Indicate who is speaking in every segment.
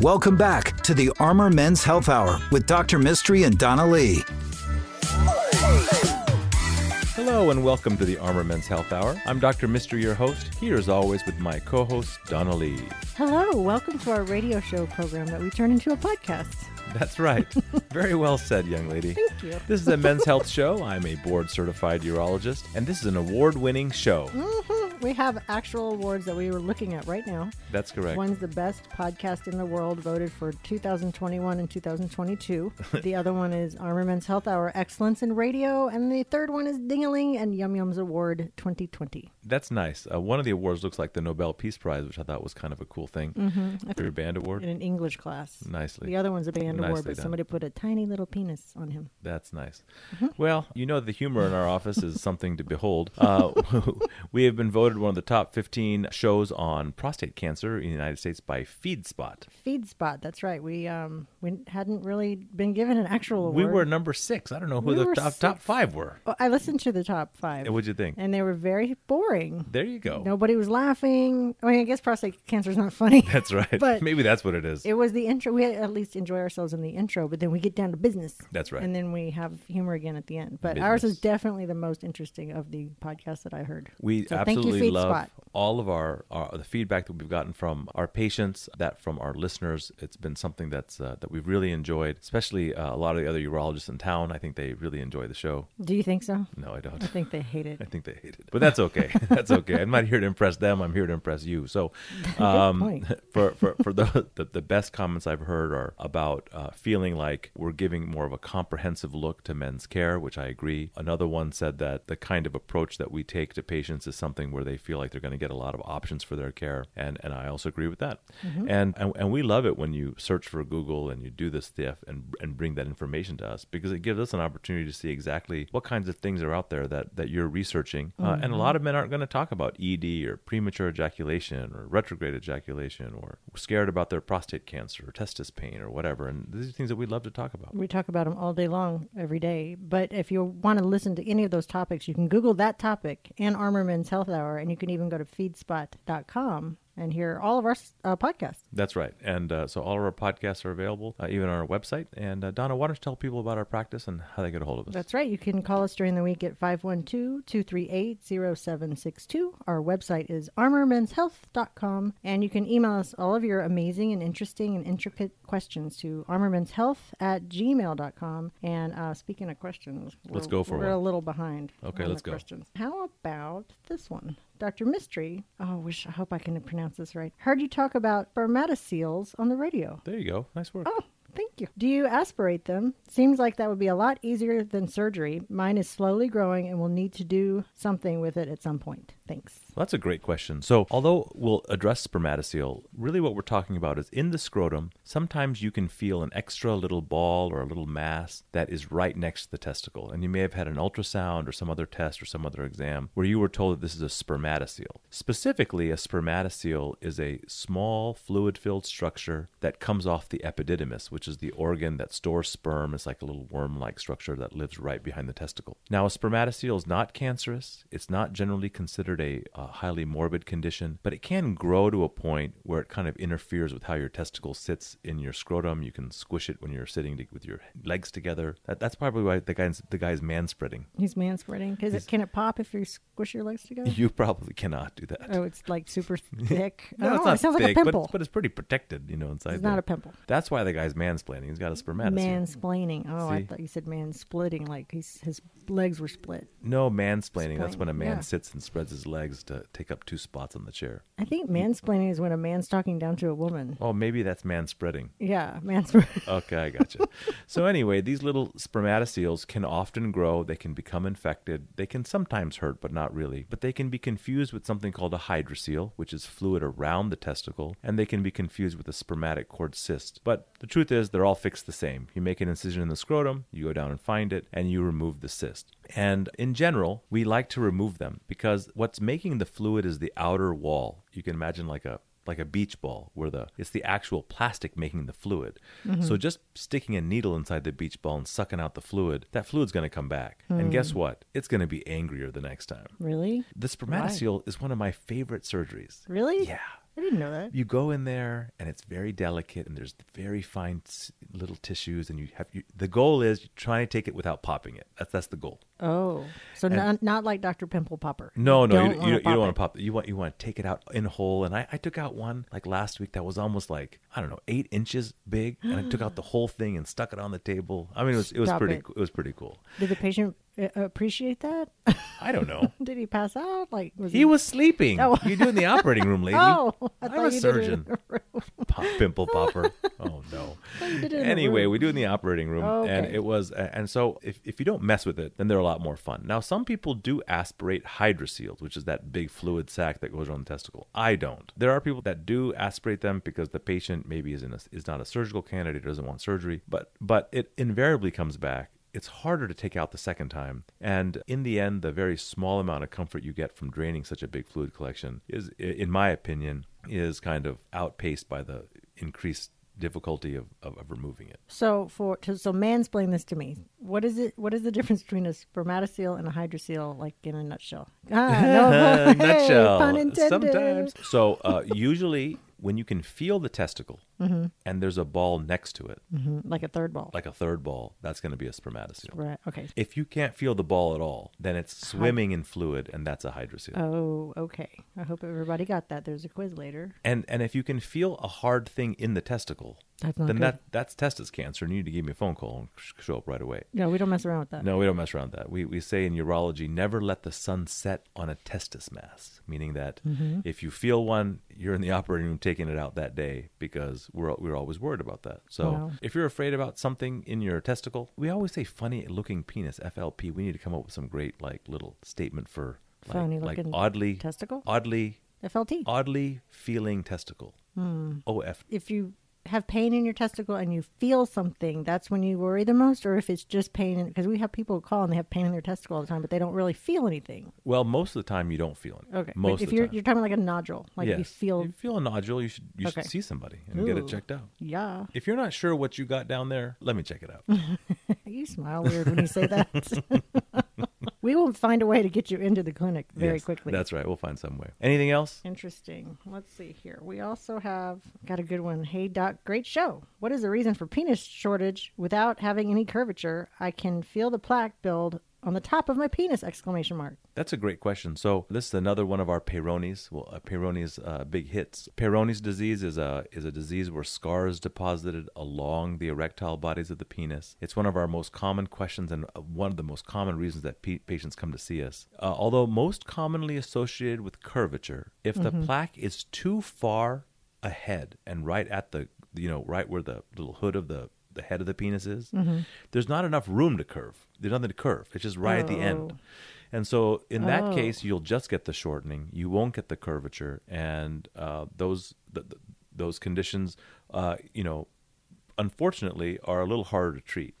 Speaker 1: Welcome back to the Armor Men's Health Hour with Dr. Mistry and Donna Lee.
Speaker 2: Hello and welcome to the Armor Men's Health Hour. I'm Dr. Mistry, your host, here as always with my co-host Donna Lee.
Speaker 3: Hello, welcome to our radio show program that we turn into a podcast.
Speaker 2: That's right. Very well said, young lady.
Speaker 3: Thank you.
Speaker 2: This is a men's health show. I'm a board certified urologist, and this is an award winning show.
Speaker 3: hmm We have actual awards that we were looking at right now.
Speaker 2: That's correct.
Speaker 3: One's the best podcast in the world, voted for 2021 and 2022. the other one is Armor Men's Health Hour Excellence in Radio, and the third one is Dingaling and Yum Yums Award 2020.
Speaker 2: That's nice. Uh, one of the awards looks like the Nobel Peace Prize, which I thought was kind of a cool thing
Speaker 3: Mm-hmm.
Speaker 2: for your band award.
Speaker 3: In an English class.
Speaker 2: Nicely.
Speaker 3: The other one's a band award, but
Speaker 2: done.
Speaker 3: somebody put a tiny little penis on him.
Speaker 2: That's nice.
Speaker 3: Mm-hmm.
Speaker 2: Well, you know, the humor in our office is something to behold. Uh, we have been voted one of the top 15 shows on prostate cancer in the United States by FeedSpot.
Speaker 3: FeedSpot, that's right. We um we hadn't really been given an actual award.
Speaker 2: We were number six. I don't know who
Speaker 3: We
Speaker 2: the top, top five were.
Speaker 3: I listened to the top five.
Speaker 2: What'd you think?
Speaker 3: and they were very boring.
Speaker 2: There you go.
Speaker 3: Nobody was laughing. I mean, I guess prostate cancer is not funny.
Speaker 2: That's right.
Speaker 3: But-
Speaker 2: Maybe that's what it is.
Speaker 3: it was the intro. We at least enjoy ourselves in the intro, but then we get down to business.
Speaker 2: That's right.
Speaker 3: And then we have humor again at the end. But ours is definitely the most interesting of the podcasts that I heard.
Speaker 2: We
Speaker 3: So you,
Speaker 2: absolutely love
Speaker 3: FeedSpot.
Speaker 2: all of our, our the feedback that we've gotten from our patients, that from our listeners. It's been something that's uh, that we've really enjoyed, especially uh, a lot of the other urologists in town. I think they really enjoy the show.
Speaker 3: Do you think so?
Speaker 2: No, I don't.
Speaker 3: I think they hate it.
Speaker 2: I think they hate it, but that's okay. that's okay. I'm not here to impress them. I'm here to impress you. So, um, for for for the, the the best comments I've heard are about uh, feeling like we're giving more of a comprehensive look to men's care, which I agree. Another one said that the kind of approach that we take to patients is something where they feel like they're going to get a lot of options for their care, and and I also agree with that. And, and and we love it when you search for Google and you do this stuff and and bring that information to us because it gives us an opportunity to see exactly what kinds of things are out there that that you're researching. Uh, and a lot of men aren't going to talk about ED or premature ejaculation or retrograde ejaculation or scared about their prostate cancer or testis pain or whatever. And these are things that we'd love to talk about.
Speaker 3: We talk about them all day long, every day. But if you want to listen to any of those topics, you can Google that topic and Armor Men's Health Hour, and you can even go to feedspot.com and hear all of our uh, podcasts.
Speaker 2: That's right. And uh, so all of our podcasts are available, uh, even on our website. And uh, Donna, why don't you tell people about our practice and how they get a hold of us?
Speaker 3: That's right. You can call us during the week at 512 238 0762. Our website is armormenshealth.com. And you can email us all of your amazing and interesting and intricate questions to armormenshealth at gmail.com. And uh, speaking of questions,
Speaker 2: Let's go for it.
Speaker 3: We're
Speaker 2: one.
Speaker 3: a little behind.
Speaker 2: Okay, let's go.
Speaker 3: Questions. How about this one? Dr. Mistry. Oh, wish I hope I can pronounce this right. Heard you talk about spermatoceles on the radio.
Speaker 2: There you go. Nice work.
Speaker 3: Oh, thank you. Do you aspirate them? Seems like that would be a lot easier than surgery. Mine is slowly growing and will need to do something with it at some point. Thanks.
Speaker 2: Well, that's a great question. So, although we'll address spermatocele, really what we're talking about is in the scrotum, sometimes you can feel an extra little ball or a little mass that is right next to the testicle. And you may have had an ultrasound or some other test or some other exam where you were told that this is a spermatocele. Specifically, a spermatocele is a small fluid filled structure that comes off the epididymis, which is the organ that stores sperm. It's like a little worm like structure that lives right behind the testicle. Now, a spermatocele is not cancerous, it's not generally considered a, a highly morbid condition, but it can grow to a point where it kind of interferes with how your testicle sits in your scrotum. You can squish it when you're sitting to, with your legs together. That, that's probably why the guy's the guy's manspreading.
Speaker 3: He's manspreading. Cause it, can it pop if you squish your legs together?
Speaker 2: You probably cannot do that.
Speaker 3: Oh, it's like super thick.
Speaker 2: No,
Speaker 3: oh,
Speaker 2: it's not
Speaker 3: it sounds
Speaker 2: thick,
Speaker 3: like a
Speaker 2: but it's, but it's pretty protected, you know, inside.
Speaker 3: it's not a pimple.
Speaker 2: That's why the guy's mansplaining. He's got a spermatocele.
Speaker 3: Mansplaining. Oh, I thought you said man splitting, like he's, his legs were split.
Speaker 2: No mansplaining. That's when a man
Speaker 3: yeah.
Speaker 2: sits and spreads his legs to take up two spots on the chair.
Speaker 3: I think mansplaining is when a man's talking down to a woman.
Speaker 2: Oh, maybe that's man spreading.
Speaker 3: Yeah, mansplaining.
Speaker 2: Okay, I gotcha. so anyway, these little spermatoceles can often grow. They can become infected. They can sometimes hurt, but not really. But they can be confused with something called a hydrocele, which is fluid around the testicle, and they can be confused with a spermatic cord cyst. But the truth is, they're all fixed the same. You make an incision in the scrotum, you go down and find it, and you remove the cyst. And in general, we like to remove them because what's making the fluid is the outer wall. You can imagine like a like a beach ball where the it's the actual plastic making the fluid.
Speaker 3: Mm-hmm.
Speaker 2: So just sticking a needle inside the beach ball and sucking out the fluid, that fluid's going to come back. And guess what? It's going to be angrier the next time.
Speaker 3: Really?
Speaker 2: The spermatocele is one of my favorite surgeries.
Speaker 3: Really?
Speaker 2: Yeah.
Speaker 3: I didn't know that.
Speaker 2: You go in there and it's very delicate and there's very fine little tissues and you have you, the goal is trying to take it without popping it. That's that's the goal.
Speaker 3: Oh, so not, not like Dr. Pimple Popper.
Speaker 2: No, no, you,
Speaker 3: Don't
Speaker 2: you, you don't want to pop it. You want you want to take it out in whole. And I, I took out one like last week that was almost like I don't know eight inches big, and I took out the whole thing and stuck it on the table. I mean, it was it was
Speaker 3: Stop
Speaker 2: pretty
Speaker 3: it.
Speaker 2: it was pretty cool.
Speaker 3: Did the patient Uh, appreciate that?
Speaker 2: I don't know.
Speaker 3: Did he pass out? Like was
Speaker 2: He was sleeping.
Speaker 3: Oh.
Speaker 2: You do in the operating room, lady.
Speaker 3: Oh, I
Speaker 2: I'm a
Speaker 3: you did it in
Speaker 2: surgeon. Pop, pimple popper. Oh no.
Speaker 3: you did it in the
Speaker 2: Anyway, we do in the operating room,
Speaker 3: Oh,
Speaker 2: and it was, and so if if you don't mess with it, then they're a lot more fun. Now, some people do aspirate hydroceles, which is that big fluid sac that goes around the testicle. I don't. There are people that do aspirate them because the patient maybe is in a, is not a surgical candidate, doesn't want surgery, but but it invariably comes back. It's harder to take out the second time. And in the end, the very small amount of comfort you get from draining such a big fluid collection is, in my opinion, is kind of outpaced by the increased difficulty of, of, of removing it.
Speaker 3: So for to, so mansplain this to me. What is it? What is the difference between a spermatocele and a hydrocele, like in a nutshell? Ah, no, hey,
Speaker 2: Nutshell.
Speaker 3: Pun intended.
Speaker 2: Sometimes. So uh, usually, when you can feel the testicle
Speaker 3: Mm-hmm.
Speaker 2: and there's a ball next to it,
Speaker 3: Mhm, like a third ball.
Speaker 2: like a third ball, that's going to be a spermatocele.
Speaker 3: right. Okay.
Speaker 2: If you can't feel the ball at all, then it's swimming in fluid, and that's a hydrocele.
Speaker 3: Oh, okay. I hope everybody got that. There's a quiz later.
Speaker 2: and and if you can feel a hard thing in the testicle,
Speaker 3: That's not
Speaker 2: then
Speaker 3: good.
Speaker 2: that that's testis cancer, and you need to give me a phone call and show up right away.
Speaker 3: No, we don't mess around with that.
Speaker 2: No, we don't mess around with that. We we say in urology, never let the sun set on a testis mass, meaning that
Speaker 3: Mm-hmm.
Speaker 2: if you feel one, you're in the operating room taking it out that day because we're we're always worried about that. So
Speaker 3: Wow.
Speaker 2: if you're afraid about something in your testicle, we always say funny looking penis FLP. We need to come up with some great like little statement for like,
Speaker 3: Funny
Speaker 2: like
Speaker 3: looking
Speaker 2: oddly
Speaker 3: testicle?
Speaker 2: oddly
Speaker 3: FLT.
Speaker 2: oddly feeling testicle.
Speaker 3: Hmm.
Speaker 2: OF.
Speaker 3: if you have pain in your testicle and you feel something, that's when you worry the most, or if it's just pain. Because we have people who call and they have pain in their testicle all the time, but they don't really feel anything.
Speaker 2: Well, most of the time you don't feel it.
Speaker 3: Okay,
Speaker 2: Most
Speaker 3: but if
Speaker 2: of the
Speaker 3: you're
Speaker 2: time.
Speaker 3: you're talking like a nodule, like you
Speaker 2: Yes.
Speaker 3: feel,
Speaker 2: you feel a nodule, you should you
Speaker 3: Okay.
Speaker 2: should see somebody and get it checked out.
Speaker 3: yeah.
Speaker 2: If you're not sure what you got down there, let me check it out.
Speaker 3: You smile weird when you say that. we will find a way to get you into the clinic very
Speaker 2: Yes,
Speaker 3: quickly.
Speaker 2: That's right. We'll find some way. Anything else?
Speaker 3: Interesting. Let's see here. We also have got a good one. Hey doc, great show. What is the reason for penis shortage without having any curvature? I can feel the plaque build on the top of my penis! Exclamation mark.
Speaker 2: That's a great question. So this is another one of our Peyronie's. Well, uh, Peyronie's uh, big hits. Peyronie's disease is a is a disease where scars deposited along the erectile bodies of the penis. It's one of our most common questions and uh, one of the most common reasons that pe- patients come to see us. Uh, although most commonly associated with curvature, if the plaque is too far ahead and right at the you know right where the little hood of the the head of the penis is, there's not enough room to curve. There's nothing to curve. It's just right at the end.
Speaker 3: Oh.
Speaker 2: And so in that
Speaker 3: Oh.
Speaker 2: case, you'll just get the shortening. You won't get the curvature, and uh, those th- th- those conditions, uh, you know, unfortunately, are a little harder to treat.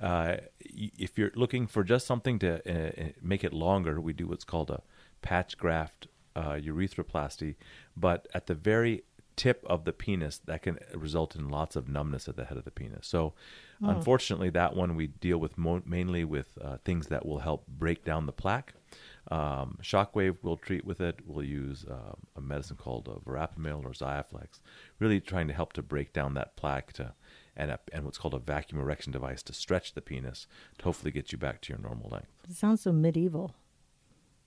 Speaker 2: Uh, if you're looking for just something to uh, uh, make it longer, we do what's called a patch graft uh, urethroplasty, but at the very tip of the penis, that can result in lots of numbness at the head of the penis. So, unfortunately, that one we deal with mo- mainly with uh, things that will help break down the plaque. Um, shockwave we'll treat with it. We'll use um, a medicine called uh, verapamil or Xiaflex, really trying to help to break down that plaque to, and, a, and what's called a vacuum erection device to stretch the penis to hopefully get you back to your normal length.
Speaker 3: It sounds so medieval.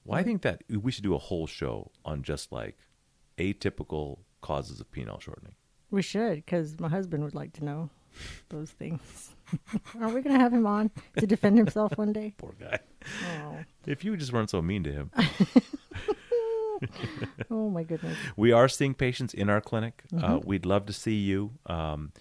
Speaker 2: Well, I think that we should do a whole show on just like atypical causes of penile shortening.
Speaker 3: We should, because my husband would like to know those things. Are we going to have him on to defend himself one day?
Speaker 2: Poor guy.
Speaker 3: Oh,
Speaker 2: If you just weren't so mean to him.
Speaker 3: oh my goodness.
Speaker 2: we are seeing patients in our clinic. Uh,
Speaker 3: Mm-hmm.
Speaker 2: we'd love to see you. Um,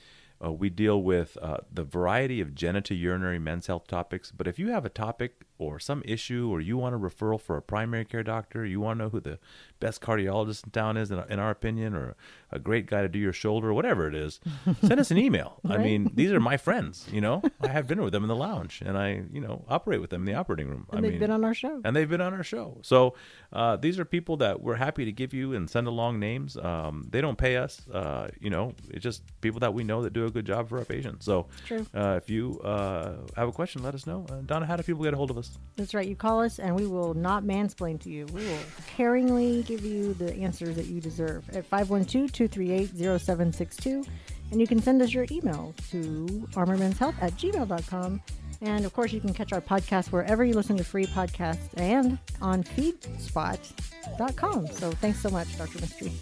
Speaker 2: Uh, we deal with uh, the variety of genitourinary men's health topics. But if you have a topic or some issue, or you want a referral for a primary care doctor, you want to know who the best cardiologist in town is, in, in our opinion, or a great guy to do your shoulder, or whatever it is, send us an email. right? I mean, these are my friends. You know, I have dinner with them in the lounge, and I, you know, operate with them in the operating room.
Speaker 3: And
Speaker 2: I
Speaker 3: they've
Speaker 2: mean,
Speaker 3: been on our show.
Speaker 2: and they've been on our show. So uh, these are people that we're happy to give you and send along names. Um, they don't pay us. Uh, you know, it's just people that we know that do a good job for our patients. So. Uh, if you uh, have a question, let us know. Uh, Donna, how do people get a hold of us?
Speaker 3: That's right. You call us, and we will not mansplain to you. We will caringly give you the answers that you deserve at 512 238 0762. And you can send us your email to armormenshealth at gmail.com. And of course, you can catch our podcast wherever you listen to free podcasts and on feedspot.com. So thanks so much, Dr. Mistry.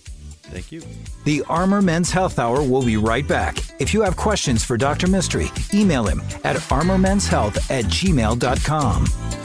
Speaker 2: Thank you.
Speaker 1: The Armor Men's Health Hour will be right back. If you have questions for Dr. Mistry, email him at armormenshealth at gmail.com.